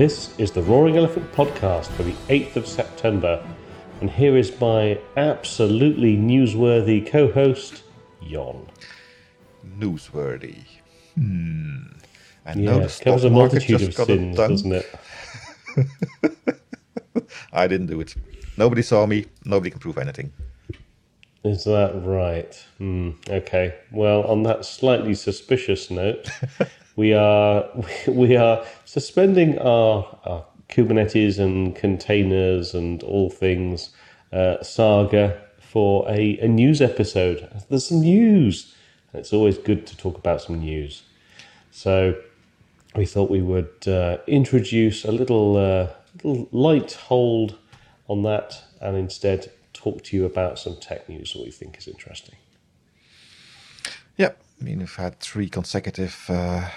This is the Roaring Elephant podcast for the 8th of September, and here is my absolutely newsworthy co host, Jon. Newsworthy. Hmm. I yeah, know the stock covers a multitude of sins, doesn't it? I didn't do it. Nobody saw me. Nobody can prove anything. Is that right? Hmm. okay. Well, on that slightly suspicious note, we are we are suspending our, our Kubernetes and containers and all things uh, saga for a, a news episode. There's some news, it's always good to talk about some news. So we thought we would uh, introduce a little, uh, little light hold on that, and instead talk to you about some tech news that we think is interesting. Yeah, I mean we've had three consecutive uh,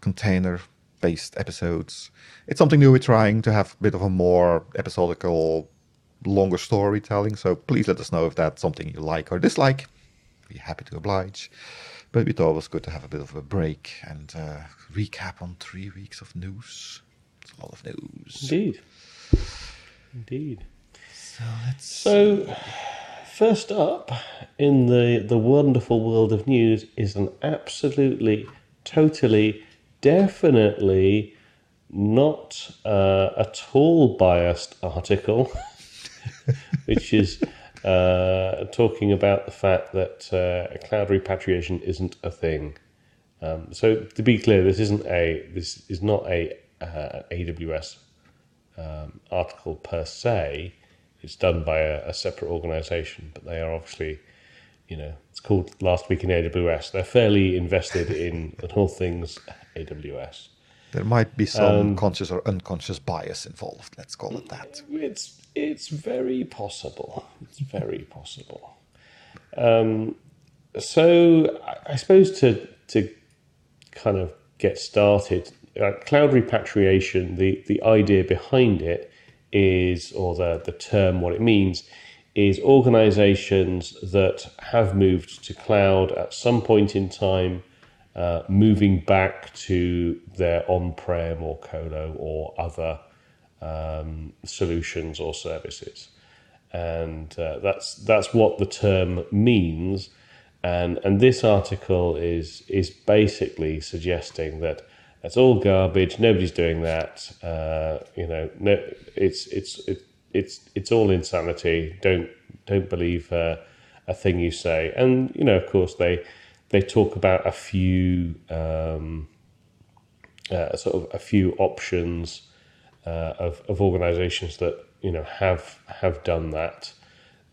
container based episodes. It's something new we're trying to have a bit of a more episodical, longer storytelling. So please let us know if that's something you like or dislike. Be happy to oblige. But we thought it was good to have a bit of a break and uh, recap on three weeks of news. It's a lot of news. Indeed. Indeed. So let's. So, first up in the, the wonderful world of news is an absolutely, totally definitely not uh, at all biased article, which is uh, talking about the fact that uh, cloud repatriation isn't a thing. Um, so to be clear, this isn't a this is not a uh, AWS um, article per se. It's done by a, a separate organisation, but they are obviously you know, it's called Last Week in AWS. They're fairly invested in, in all things AWS. There might be some um, conscious or unconscious bias involved. Let's call it that. It's it's very possible. It's very possible. Um, so I suppose to to kind of get started, uh, cloud repatriation. The the idea behind it is, or the the term, what it means is organizations that have moved to cloud at some point in time, uh, moving back to their on prem or colo or other um, solutions or services. And uh, that's that's what the term means. And and this article is is basically suggesting that it's all garbage. Nobody's doing that. Uh, you know, no, it's it's it, it's it's all insanity. Don't don't believe uh, a thing you say. And you know, of course, they they talk about a few um, uh, sort of a few options uh, of of organisations that you know have have done that.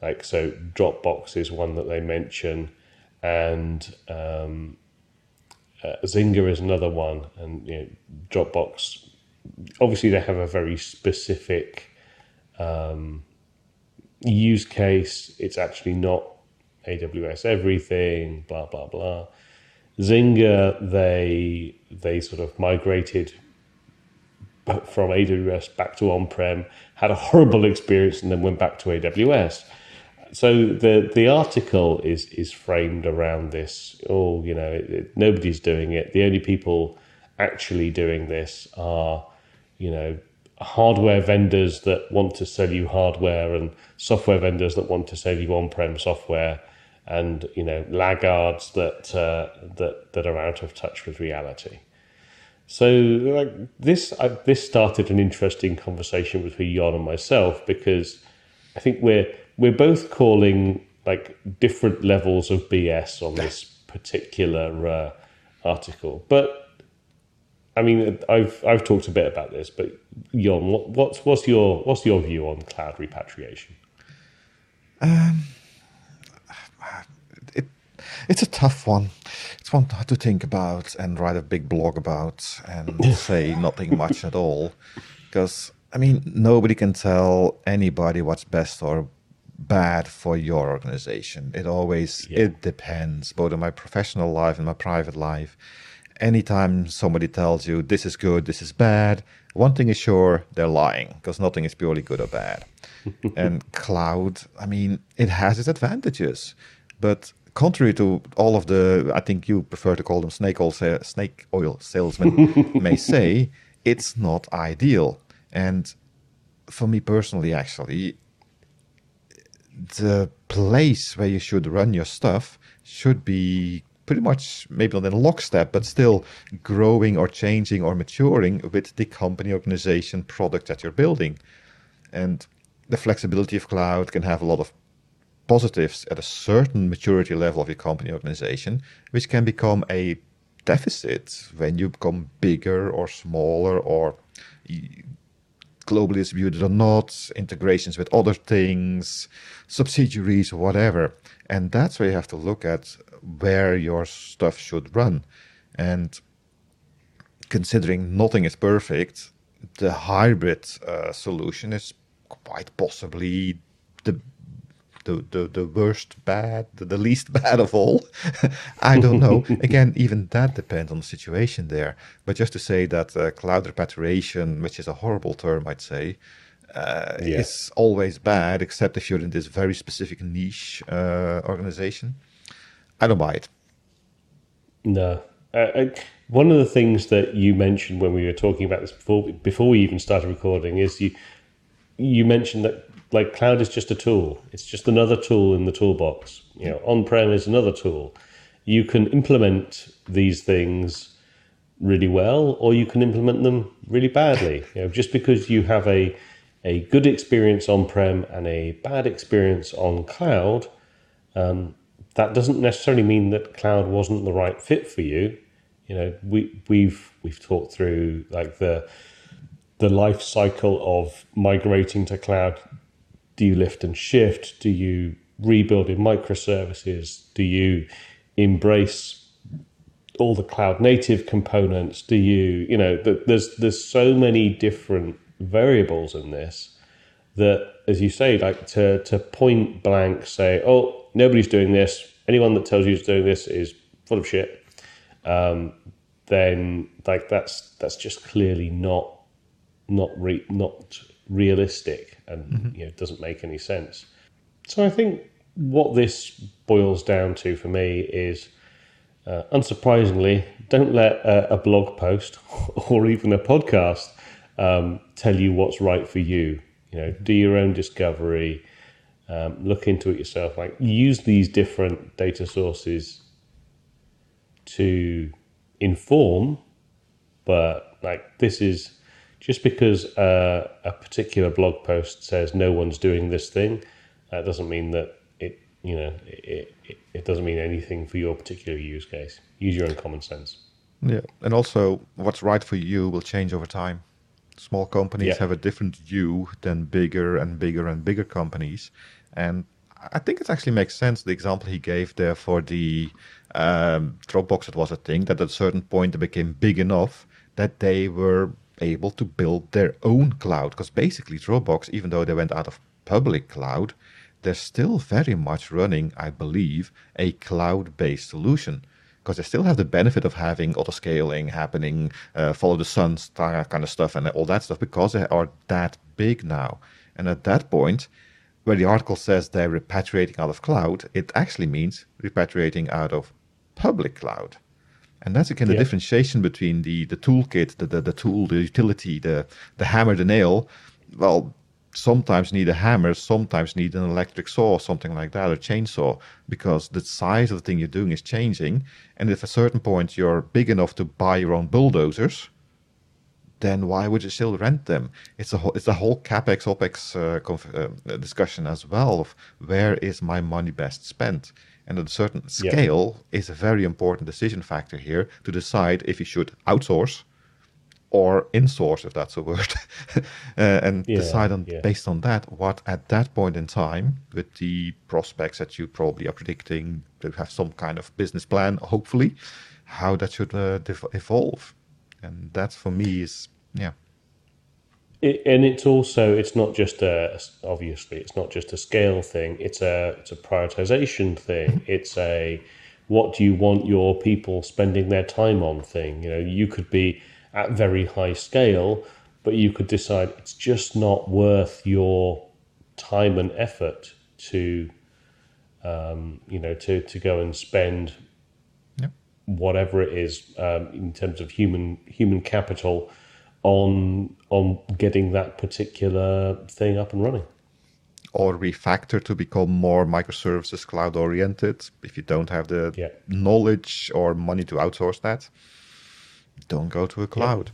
Like so, Dropbox is one that they mention, and um, uh, Zynga is another one. And you know, Dropbox, obviously, they have a very specific um, use case. It's actually not AWS everything. Blah blah blah. Zynga they they sort of migrated from AWS back to on-prem, had a horrible experience, and then went back to AWS. So the the article is is framed around this. Oh, you know, it, it, nobody's doing it. The only people actually doing this are, you know, hardware vendors that want to sell you hardware and software vendors that want to sell you on-prem software and you know laggards that uh, that that are out of touch with reality. So like this I, this started an interesting conversation between Jon and myself because I think we're we're both calling like different levels of BS on this particular uh, article, but I mean, I've I've talked a bit about this, but Jon, what, what's what's your what's your view on cloud repatriation? Um, it it's a tough one. It's one to think about and write a big blog about and say nothing much at all, because I mean nobody can tell anybody what's best or bad for your organization. It always yeah. it depends, both in my professional life and my private life anytime somebody tells you this is good, this is bad, one thing is sure, they're lying because nothing is purely good or bad. and cloud, I mean, it has its advantages, but contrary to all of the, I think you prefer to call them snake oil, snake oil salesmen may say, it's not ideal. And for me personally, actually, the place where you should run your stuff should be pretty much maybe not in lockstep, but still growing or changing or maturing with the company organization product that you're building. And the flexibility of cloud can have a lot of positives at a certain maturity level of your company organization, which can become a deficit when you become bigger or smaller or globally distributed or not, integrations with other things, subsidiaries, whatever. And that's where you have to look at where your stuff should run. And considering nothing is perfect, the hybrid uh, solution is quite possibly the the, the, the worst bad, the, the least bad of all. I don't know. Again, even that depends on the situation there. But just to say that uh, cloud repatriation, which is a horrible term, I'd say, uh, yeah. is always bad, except if you're in this very specific niche uh, organization. I don't buy it. No. Uh, one of the things that you mentioned when we were talking about this before, before we even started recording is you you mentioned that like cloud is just a tool. It's just another tool in the toolbox. You know, on-prem is another tool. You can implement these things really well, or you can implement them really badly. You know, just because you have a a good experience on-prem and a bad experience on cloud, um, that doesn't necessarily mean that cloud wasn't the right fit for you. You know, we we've we've talked through like the the life cycle of migrating to cloud do you lift and shift? Do you rebuild in microservices? Do you embrace all the cloud native components? Do you, you know, there's there's so many different variables in this that, as you say, like to to point blank say, oh, nobody's doing this. Anyone that tells you is doing this is full of shit. Um, then like that's that's just clearly not not re- not realistic and mm-hmm. you know it doesn't make any sense. So I think what this boils down to for me is, uh, unsurprisingly, don't let a, a, blog post or even a podcast um, tell you what's right for you. You know, do your own discovery. Um, look into it yourself. Like use these different data sources to inform, but like this is just because uh, a particular blog post says no one's doing this thing, that doesn't mean that it, you know, it, it, it doesn't mean anything for your particular use case. Use your own common sense. Yeah, and also what's right for you will change over time. Small companies yeah. have a different view than bigger and bigger and bigger companies, and I think it actually makes sense. The example he gave there for the um, Dropbox, it was a thing that at a certain point it became big enough that they were able to build their own cloud because basically Dropbox, even though they went out of public cloud, they're still very much running, I believe, a cloud based solution because they still have the benefit of having auto scaling happening, uh, follow the sun kind of stuff, and all that stuff because they are that big now. And at that point, where the article says they're repatriating out of cloud, it actually means repatriating out of public cloud. And that's again the yeah. differentiation between the the toolkit, the, the the tool, the utility, the the hammer, the nail. Well, sometimes need a hammer, sometimes need an electric saw, something like that, or chainsaw, because the size of the thing you're doing is changing. And if at a certain point you're big enough to buy your own bulldozers, then why would you still rent them? It's a whole, it's a whole capex opex uh, conf- uh, discussion as well of where is my money best spent. And at a certain scale yeah. is a very important decision factor here to decide if you should outsource or insource, if that's a word, uh, and yeah, decide on yeah. based on that what at that point in time, with the prospects that you probably are predicting to have some kind of business plan, hopefully, how that should uh, evolve, and that for me is yeah it, and it's also it's not just a obviously it's not just a scale thing. It's a it's a prioritization thing. It's a what do you want your people spending their time on thing. You know, you could be at very high scale, but you could decide it's just not worth your time and effort to um, you know to to go and spend yep. whatever it is um, in terms of human human capital on on getting that particular thing up and running. Or refactor to become more microservices cloud oriented. If you don't have the Yeah. knowledge or money to outsource that, don't go to a cloud.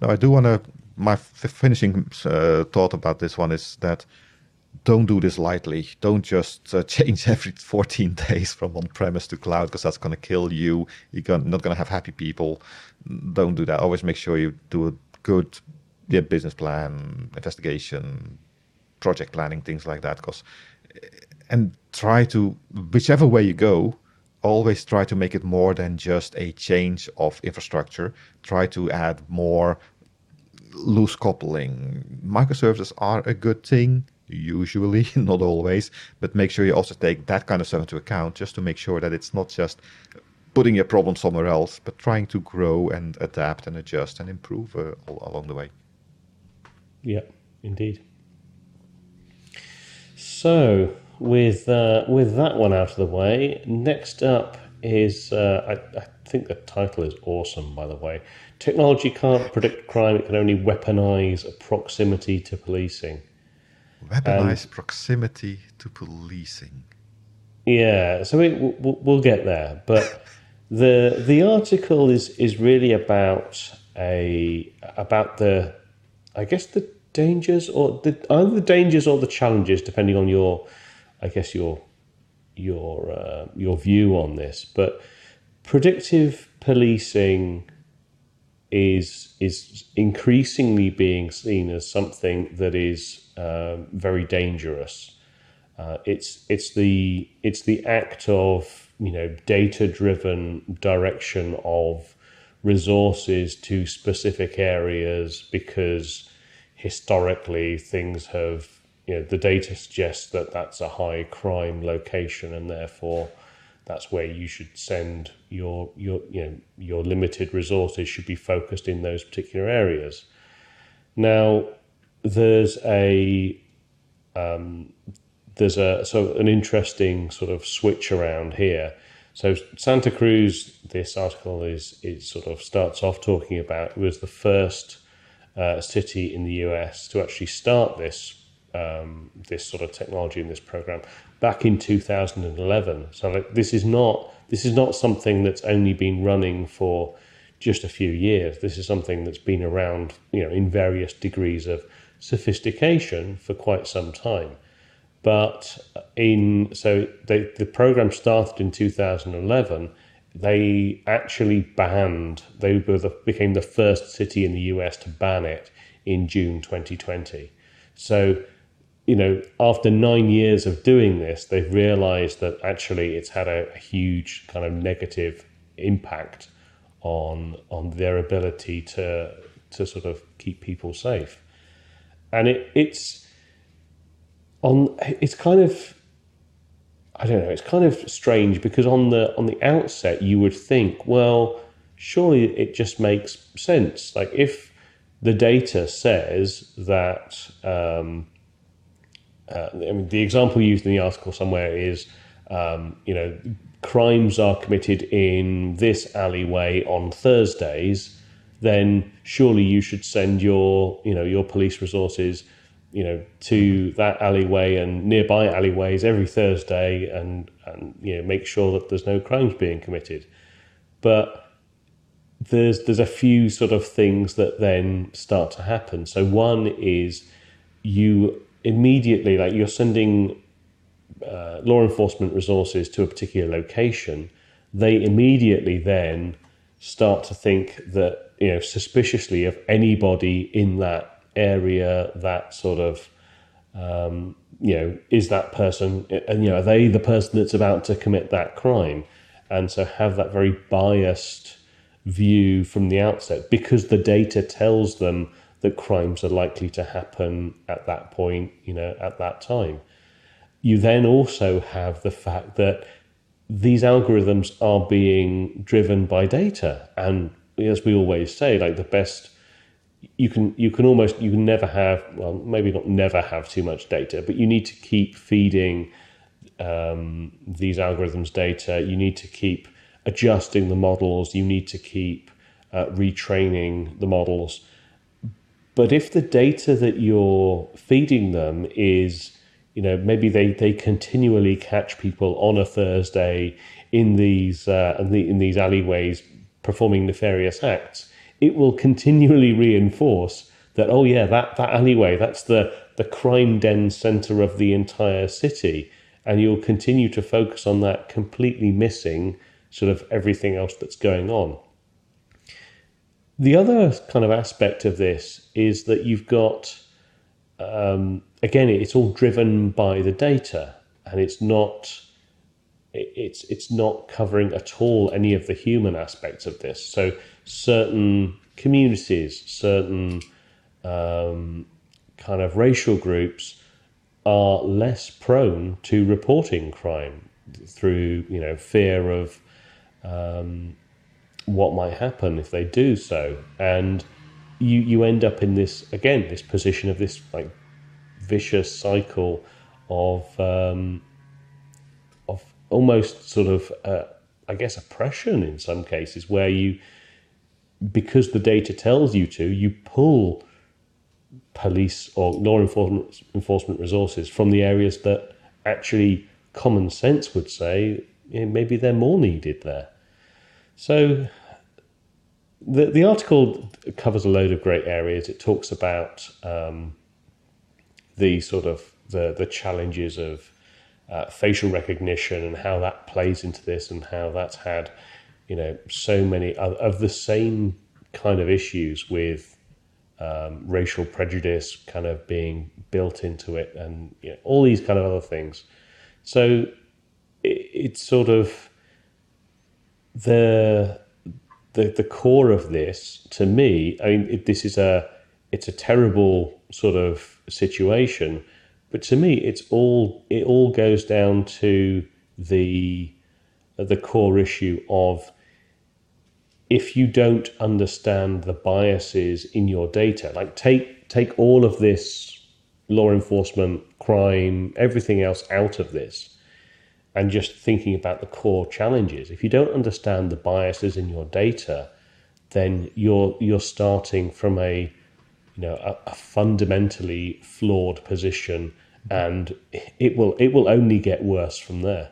Now, I do want to. My f- finishing uh, thought about this one is that don't do this lightly. Don't just uh, change every 14 days from on premise to cloud because that's going to kill you. You're not going to have happy people. Don't do that. Always make sure you do a good yeah, business plan, investigation, project planning, things like that. Because eh, and try to whichever way you go always try to make it more than just a change of infrastructure try to add more loose coupling microservices are a good thing usually not always but make sure you also take that kind of stuff into account just to make sure that it's not just putting your problem somewhere else but trying to grow and adapt and adjust and improve uh, all along the way Yeah, indeed. So, with uh, with that one out of the way, next up is uh, I, I think the title is awesome. By the way, technology can't predict crime; it can only weaponize proximity to policing. weaponize proximity to policing Yeah, so we, we'll, we'll get there, but the the article is is really about a about the I guess the dangers or the either the dangers or the challenges, depending on your I guess your your uh, your view on this. But predictive policing is is increasingly being seen as something that is um, very dangerous. Uh, it's it's the it's the act of you know data driven direction of resources to specific areas because historically things have you know the data suggests that that's a high crime location and therefore that's where you should send your your you know your limited resources should be focused in those particular areas. Now there's a um, there's a so an interesting sort of switch around here. So Santa Cruz, this article is it sort of starts off talking about was the first uh, city in the US to actually start this um, this sort of technology in this program back in 2011. So like, this is not this is not something that's only been running for just a few years. This is something that's been around, you know, in various degrees of sophistication for quite some time but in so they, the program started in 2011 they actually banned they the, became the first city in the US to ban it in June 2020 so you know after 9 years of doing this they've realized that actually it's had a, a huge kind of negative impact on on their ability to to sort of keep people safe. And it it's on it's kind of I don't know, it's kind of strange because on the on the outset you would think, well, surely it just makes sense. Like if the data says that um, uh, I mean the example used in the article somewhere is um, you know crimes are committed in this alleyway on Thursdays, then surely you should send your you know your police resources you know to that alleyway and nearby alleyways every Thursday and and you know make sure that there's no crimes being committed. But there's there's a few sort of things that then start to happen. So one is you immediately like you're sending uh, law enforcement resources to a particular location. They immediately then start to think that you know suspiciously of anybody in that area that sort of um, you know is that person and you know are they the person that's about to commit that crime? And so have that very biased view from the outset because the data tells them that crimes are likely to happen at that point you know at that time. You then also have the fact that these algorithms are being driven by data. And as we always say like the best you can you can almost you can never have well maybe not never have too much data but you need to keep feeding um, these algorithms data. You need to keep adjusting the models. You need to keep uh, retraining the models. But if the data that you're feeding them is, you know, maybe they, they continually catch people on a Thursday in these uh, in, the, in these alleyways performing nefarious acts, it will continually reinforce that oh yeah that that alleyway that's the the crime den center of the entire city. And you'll continue to focus on that completely missing sort of everything else that's going on. The other kind of aspect of this is that you've got um, again it's all driven by the data. And it's not it's it's not covering at all any of the human aspects of this. So certain communities certain um, kind of racial groups are less prone to reporting crime through you know fear of um, what might happen if they do so, and you you end up in this again this position of this like vicious cycle of um, of almost sort of uh, I guess oppression in some cases where you because the data tells you to you pull police or law enforcement resources from the areas that actually common sense would say maybe they're more needed there. So the the article covers a load of great areas. It talks about um, the sort of the the challenges of uh, facial recognition and how that plays into this, and how that's had you know so many of, of the same kind of issues with um, racial prejudice kind of being built into it, and you know, all these kind of other things. So it, it's sort of the the the core of this to me. I mean, it, this is a it's a terrible sort of situation, but to me, it's all it all goes down to the the core issue of if you don't understand the biases in your data, like take take all of this law enforcement, crime, everything else out of this, and just thinking about the core challenges. If you don't understand the biases in your data, then you're you're starting from a you know a, a fundamentally flawed position, and it will it will only get worse from there.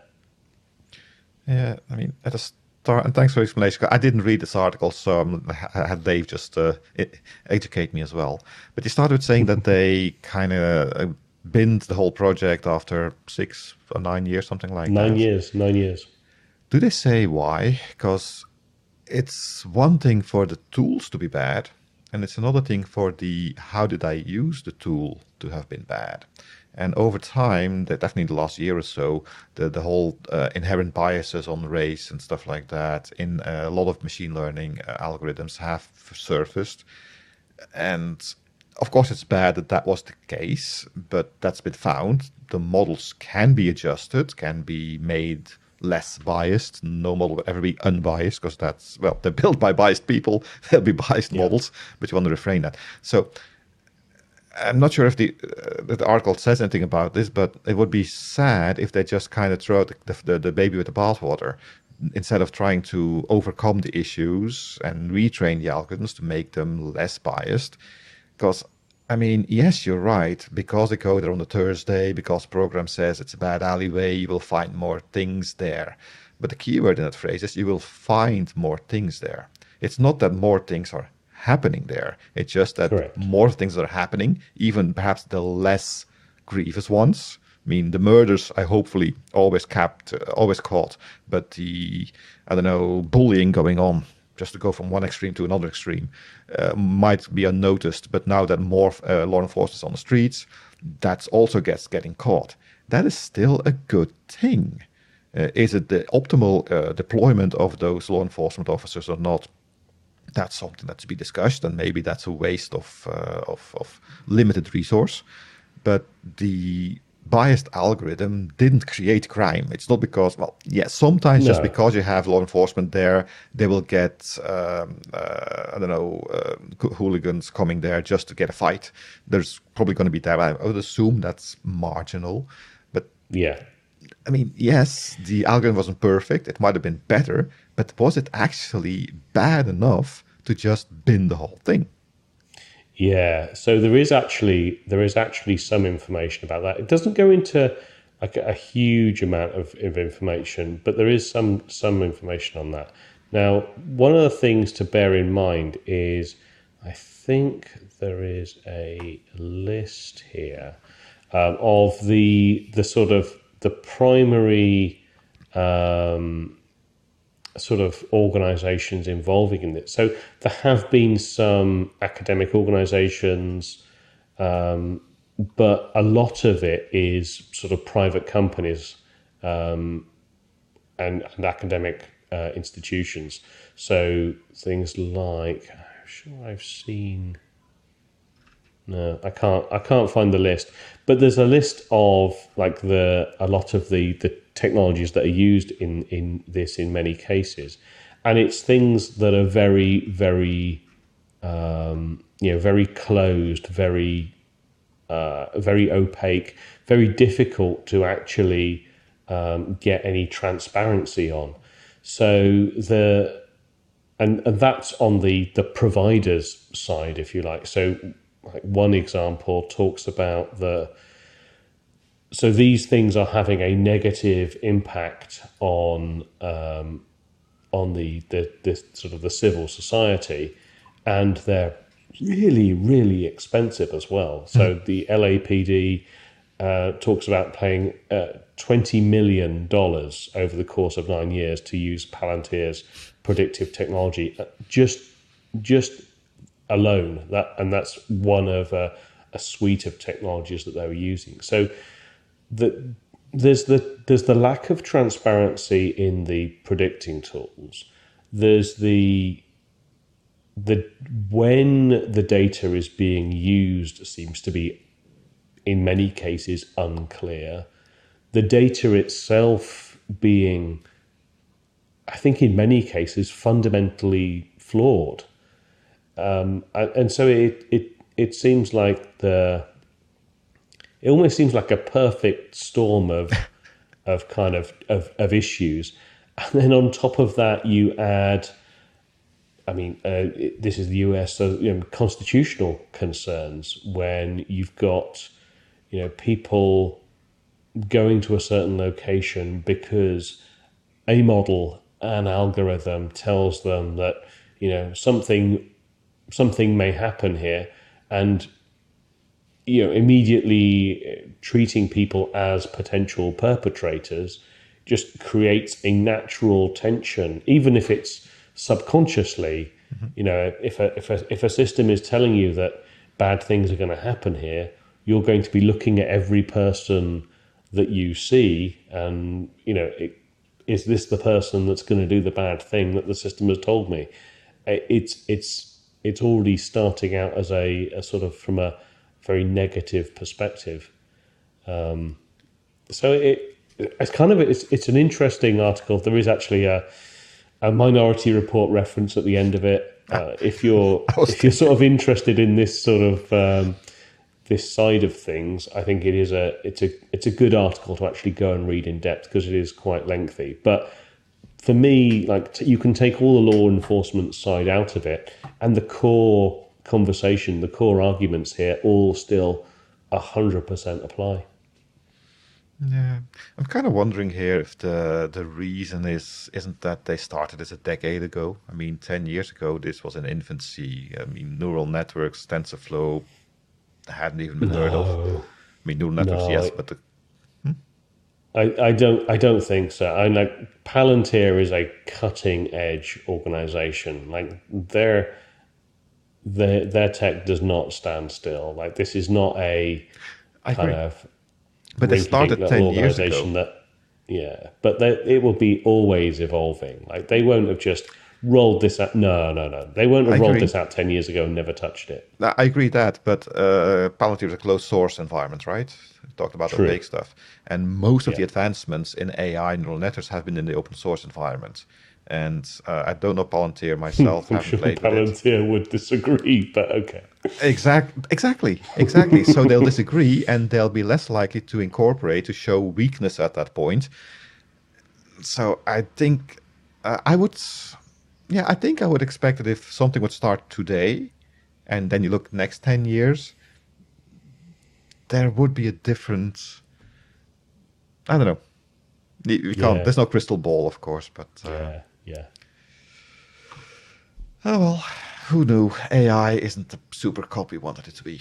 Yeah, I mean, at a start, and thanks for the explanation. I didn't read this article, so I had Dave just uh, educate me as well. But you started saying that they kind of uh, binned the whole project after six or nine years, something like nine that. years, nine years. Do they say why? Because it's one thing for the tools to be bad, and it's another thing for the how did I use the tool to have been bad. And over time, definitely the last year or so, the, the whole uh, inherent biases on race and stuff like that in a lot of machine learning uh, algorithms have surfaced. And of course, it's bad that that was the case, but that's been found. The models can be adjusted, can be made less biased. No model will ever be unbiased because that's, well, they're built by biased people. They'll be biased yeah. models, but you want to refrain that. So I'm not sure if the uh, the article says anything about this, but it would be sad if they just kind of throw the, the, the baby with the bathwater instead of trying to overcome the issues and retrain the algorithms to make them less biased. Because I mean, yes, you're right. Because they go there on a Thursday, because program says it's a bad alleyway, you will find more things there. But the keyword in that phrase is you will find more things there. It's not that more things are happening there. It's just that Correct. more things are happening, even perhaps the less grievous ones. I mean, the murders I hopefully always capped, uh, always caught, but the I don't know bullying going on, just to go from one extreme to another extreme, uh, might be unnoticed. But now that more uh, law enforcement is on the streets, that also gets getting caught. That is still a good thing. Uh, is it the optimal uh, deployment of those law enforcement officers or not? That's something that's to be discussed, and maybe that's a waste of, uh, of, of limited resource. But the biased algorithm didn't create crime. It's not because, well, yes, yeah, sometimes no. just because you have law enforcement there, they will get, um, uh, I don't know, uh, hooligans coming there just to get a fight. There's probably going to be that. I would assume that's marginal. But yeah. I mean, yes, the algorithm wasn't perfect. It might have been better, but was it actually bad enough to just bin the whole thing? Yeah, so there is actually there is actually some information about that. It doesn't go into like a huge amount of, of information, but there is some some information on that. Now, one of the things to bear in mind is I think there is a list here um, of the the sort of the primary um, sort of organizations involving in it. So there have been some academic organizations, um, but a lot of it is sort of private companies um, and, and, academic uh, institutions. So things like, I'm sure I've seen. No, I can't. I can't find the list. But there's a list of like the a lot of the the technologies that are used in in this in many cases, and it's things that are very very um, you know very closed, very uh, very opaque, very difficult to actually um, get any transparency on. So the and, and that's on the the providers side, if you like. So like one example talks about the so these things are having a negative impact on um, on the, the, the sort of the civil society, and they're really really expensive as well. So mm. the LAPD uh, talks about paying uh, twenty million dollars over the course of nine years to use Palantir's predictive technology, uh, just just alone. That and that's one of a, a suite of technologies that they were using. So the there's the there's the lack of transparency in the predicting tools. There's the the when the data is being used seems to be in many cases unclear. The data itself being I think in many cases fundamentally flawed. Um, and so it, it it seems like the it almost seems like a perfect storm of of kind of, of of issues, and then on top of that you add. I mean, uh, this is the US, so you know, constitutional concerns when you've got, you know, people going to a certain location because a model, an algorithm tells them that you know something something may happen here, and you know immediately uh, treating people as potential perpetrators just creates a natural tension, even if it's subconsciously. Mm-hmm. You know, if a, if a if a system is telling you that bad things are going to happen here, you're going to be looking at every person that you see, and you know, it, is this the person that's going to do the bad thing that the system has told me? It's it's it's already starting out as a, a sort of from a very negative perspective. Um, so it it's kind of it's it's an interesting article. There is actually a a Minority Report reference at the end of it. Uh, if you're if you're sort of interested in this sort of um, this side of things, I think it is a it's a it's a good article to actually go and read in depth because it is quite lengthy. But for me, like t- you can take all the law enforcement side out of it, and the core conversation, the core arguments here, all still hundred percent apply. Yeah, I'm kind of wondering here if the the reason is isn't that they started this a decade ago. I mean, ten years ago, this was in infancy. I mean, neural networks, TensorFlow hadn't even been no. heard of. I mean, neural networks, no, yes, but the hmm? I, I don't I don't think so. I like Palantir is a cutting edge organization. Like their their their tech does not stand still. Like this is not a I kind agree. of but they started ten years ago. That, yeah, but they, it will be always evolving. Like they won't have just rolled this out. No, no, no. They won't have I rolled agree. this out 10 years ago and never touched it. I agree that, but uh, Palantir is a closed source environment, right? We talked about True. the big stuff. And most of yeah. the advancements in AI neural networks have been in the open source environment. And uh, I don't know Palantir myself. I'm sure Palantir would disagree, but okay. Exact, exactly, exactly. so they'll disagree, and they'll be less likely to incorporate to show weakness at that point. So I think uh, I would yeah, I think I would expect that if something would start today and then you look next 10 years, there would be a different. I don't know. We we can't. There's no crystal ball, of course, but uh, Yeah, yeah. oh well. Who knew AI isn't the super cop we wanted it to be?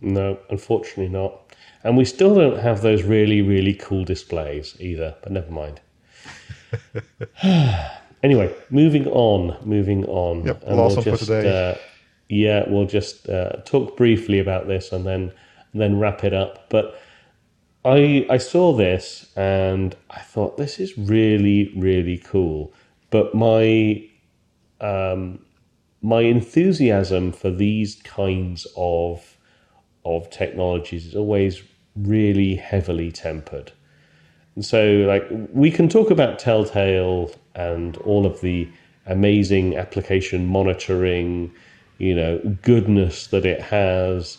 No, unfortunately not. And we still don't have those really, really cool displays either, but never mind. anyway, moving on, moving on. Yep, And last one for today. Uh, yeah, we'll just uh, talk briefly about this and then then wrap it up. But I I saw this and I thought this is really, really cool. But my um, my enthusiasm for these kinds of of technologies is always really heavily tempered. And so, like, we can talk about Telltale and all of the amazing application monitoring, you know, goodness that it has,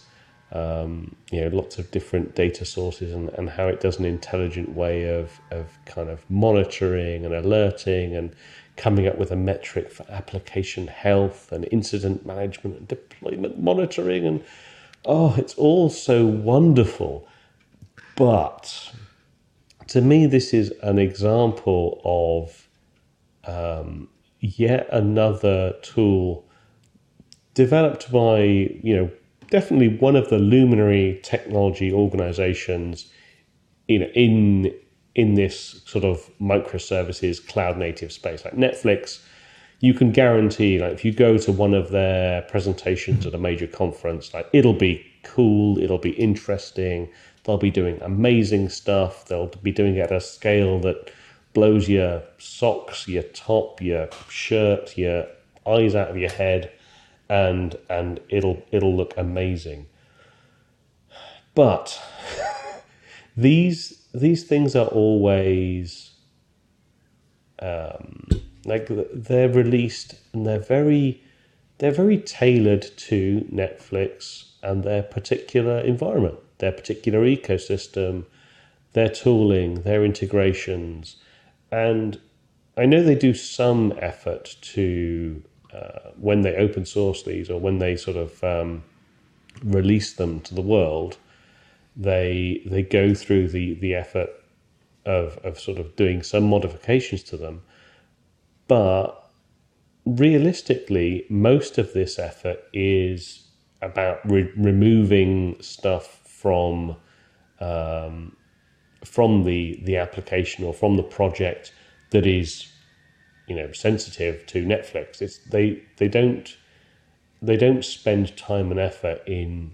um, you know, lots of different data sources and, and how it does an intelligent way of, of kind of monitoring and alerting and coming up with a metric for application health and incident management and deployment monitoring. And oh, it's all so wonderful. But to me, this is an example of um, yet another tool developed by, you know, definitely one of the luminary technology organizations, you know, in in this sort of microservices cloud native space, like Netflix. You can guarantee, like, if you go to one of their presentations at a major conference, like, it'll be cool, it'll be interesting. They'll be doing amazing stuff. They'll be doing it at a scale that blows your socks, your top, your shirt, your eyes out of your head, and and it'll it'll look amazing. But these these things are always um, like they're released and they're very they're very tailored to Netflix and their particular environment, their particular ecosystem, their tooling, their integrations, and I know they do some effort to uh, when they open source these or when they sort of um, release them to the world, they they go through the the effort of of sort of doing some modifications to them, but realistically, most of this effort is about re- removing stuff from um, from the the application or from the project that is you know sensitive to Netflix. It's they they don't they don't spend time and effort in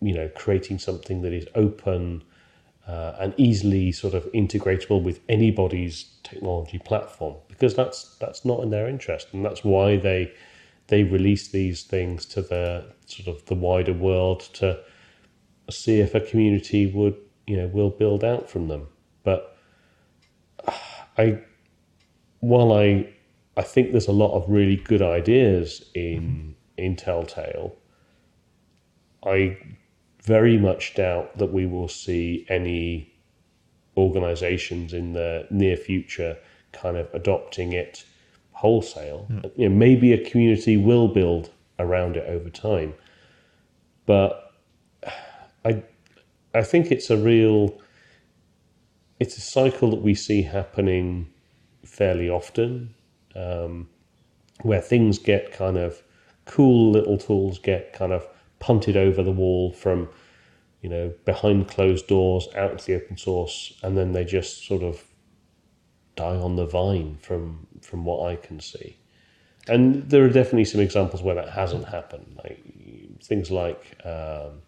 you know creating something that is open uh, and easily sort of integratable with anybody's technology platform because that's that's not in their interest and that's why they they release these things to the sort of the wider world to see if a community would you know will build out from them but I while I I think there's a lot of really good ideas in in Telltale I very much doubt that we will see any organizations in the near future kind of adopting it wholesale. Hmm. You know, maybe a community will build around it over time, but I I think it's a real it's a cycle that we see happening fairly often, um, where things get kind of cool little tools get kind of punted over the wall from you know behind closed doors out into the open source, and then they just sort of die on the vine from from what I can see. And there are definitely some examples where that hasn't happened, like things like um,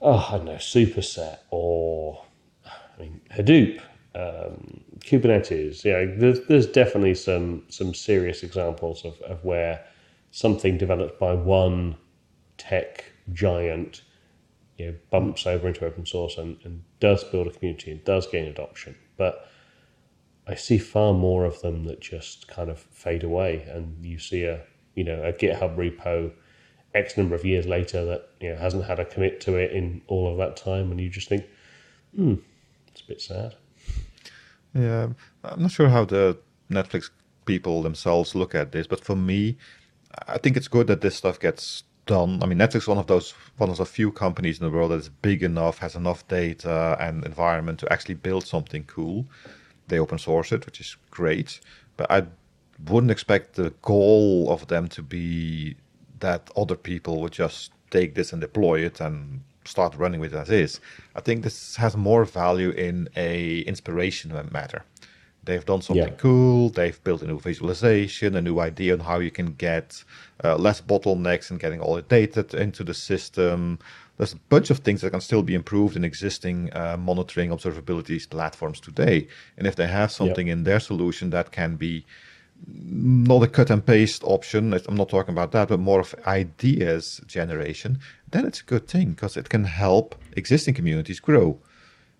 oh I don't know Superset or I mean Hadoop, um, Kubernetes. Yeah, there's, there's definitely some some serious examples of, of where something developed by one tech giant you know, bumps over into open source and, and does build a community and does gain adoption. But I see far more of them that just kind of fade away, and you see a you know a GitHub repo X number of years later that you know hasn't had a commit to it in all of that time, and you just think, hmm, it's a bit sad. Yeah, I'm not sure how the Netflix people themselves look at this, but for me, I think it's good that this stuff gets done. I mean, Netflix is one of those one of the few companies in the world that is big enough, has enough data and environment to actually build something cool. They open source it, which is great, but I wouldn't expect the goal of them to be that other people would just take this and deploy it and start running with as is. I think this has more value in a inspiration matter. They've done something yeah. cool. They've built a new visualization, a new idea on how you can get uh, less bottlenecks and getting all the data into the system. There's a bunch of things that can still be improved in existing uh, monitoring observability platforms today. And if they have something in their solution that can be not a cut and paste option, I'm not talking about that, but more of ideas generation, then it's a good thing because it can help existing communities grow.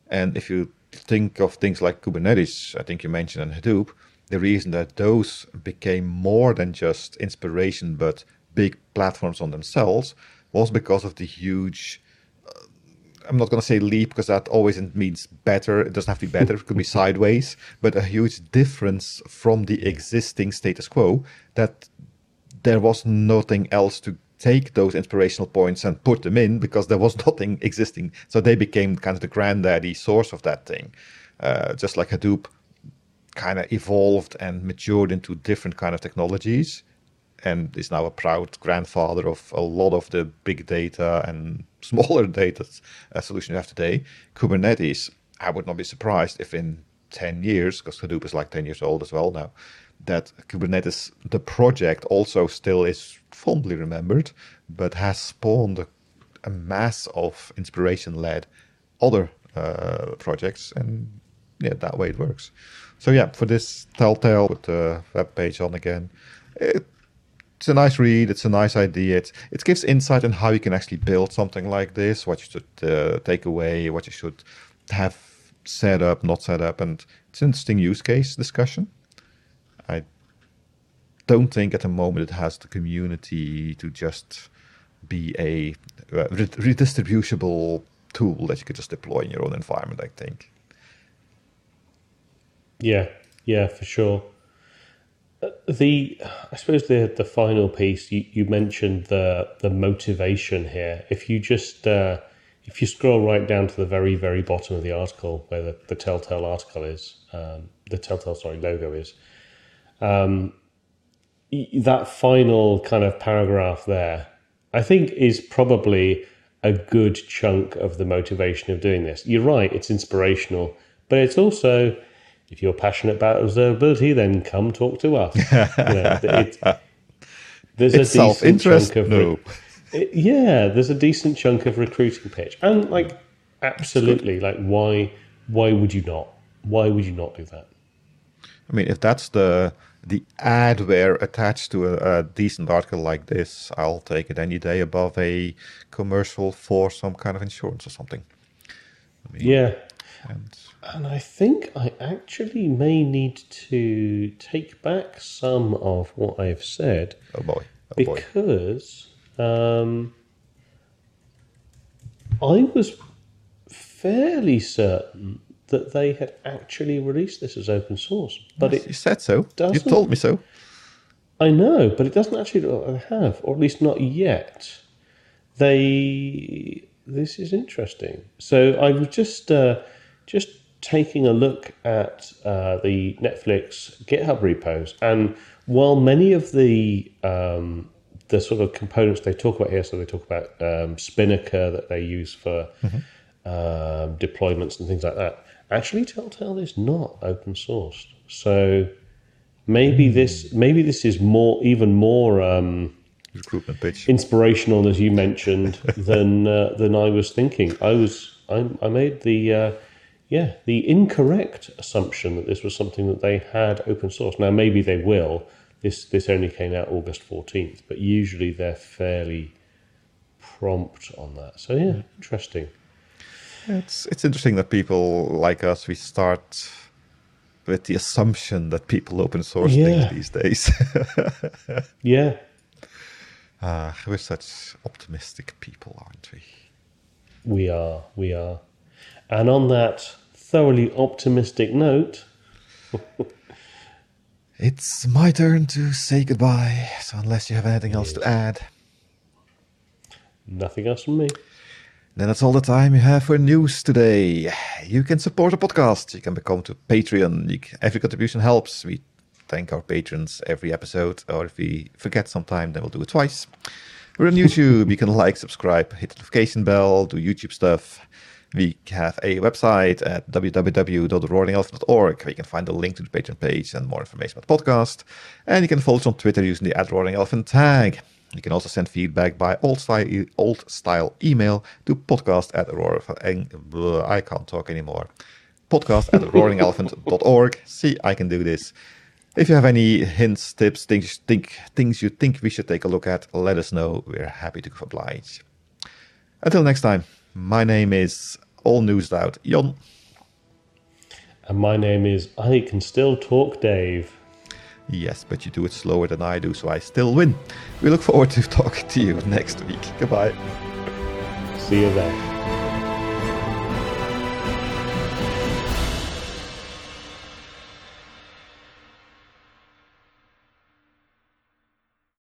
And if you think of things like Kubernetes, I think you mentioned, and Hadoop, the reason that those became more than just inspiration but big platforms on themselves was because of the huge I'm not going to say leap because that always means better. It doesn't have to be better. It could be sideways, but a huge difference from the existing status quo that there was nothing else to take those inspirational points and put them in because there was nothing existing. So they became kind of the granddaddy source of that thing. Uh, just like Hadoop kind of evolved and matured into different kind of technologies and is now a proud grandfather of a lot of the big data and smaller data uh, solutions you have today. Kubernetes, I would not be surprised if in 10 years, because Hadoop is like 10 years old as well now, that Kubernetes, the project, also still is fondly remembered, but has spawned a, a mass of inspiration-led other uh, projects, and yeah, that way it works. So yeah, for this Telltale with the web page on again, it, it's a nice read. It's a nice idea. It, it gives insight on how you can actually build something like this, what you should uh, take away, what you should have set up, not set up, and it's an interesting use case discussion. I don't think at the moment it has the community to just be a uh, redistributable tool that you could just deploy in your own environment. I think. Yeah, yeah, for sure. The I suppose the the final piece you, you mentioned the the motivation here. If you just uh, if you scroll right down to the very very bottom of the article where the, the Telltale article is, um, the Telltale sorry logo is, um, that final kind of paragraph there, I think, is probably a good chunk of the motivation of doing this. You're right, it's inspirational, but it's also, if you're passionate about observability, then come talk to us. you know, it, there's it's a decent chunk of. No. It, yeah, there's a decent chunk of recruiting pitch, and like, absolutely, like, why, why would you not? Why would you not do that? I mean, if that's the the adware attached to a, a, decent article like this, I'll take it any day above a commercial for some kind of insurance or something. I mean, yeah. And, and I think I actually may need to take back some of what I've said. Oh boy. Oh because um, I was fairly certain that they had actually released this as open source. But yes, it you said so. You told me so. I know, but it doesn't actually have, or at least not yet. They. This is interesting. So I was just uh, just taking a look at uh, the Netflix GitHub repos, and while many of the um, the sort of components they talk about here, so they talk about um, Spinnaker that they use for mm-hmm. um, deployments and things like that actually Telltale is not open sourced. So maybe mm. this maybe this is more even more um, recruitment pitch inspirational as you mentioned than uh, than I was thinking. I was I, I made the uh, yeah the incorrect assumption that this was something that they had open source. Now maybe they will. This this only came out August fourteenth, but usually they're fairly prompt on that. So yeah, interesting. It's it's interesting that people like us we start with the assumption that people open source yeah. things these days. yeah. Uh, we're such optimistic people, aren't we? We are, we are. And on that thoroughly optimistic note, It's my turn to say goodbye. So unless you have anything else to add, Nothing else from me. then that's all the time you have for news today. You can support the podcast. You can become to Patreon. Can, every contribution helps. We thank our patrons every episode, or if we forget sometime, then we'll do it twice. We're on YouTube. you can like, subscribe, hit the notification bell, do YouTube stuff. We have a website at www.roaringelf.org where you can find a link to the Patreon page and more information about the podcast. And you can follow us on Twitter using the at Roaring Elephant tag. You can also send feedback by old style, old style email to podcast at roaring, uh, I can't talk anymore. Podcast at roaringelephant.org. See, I can do this. If you have any hints, tips, things think, things you think we should take a look at, let us know. We're happy to oblige. Until next time, my name is All News Out Jon. And my name is I Can Still Talk Dave. Yes, but you do it slower than I do, so I still win. We look forward to talking to you next week. Goodbye. See you then.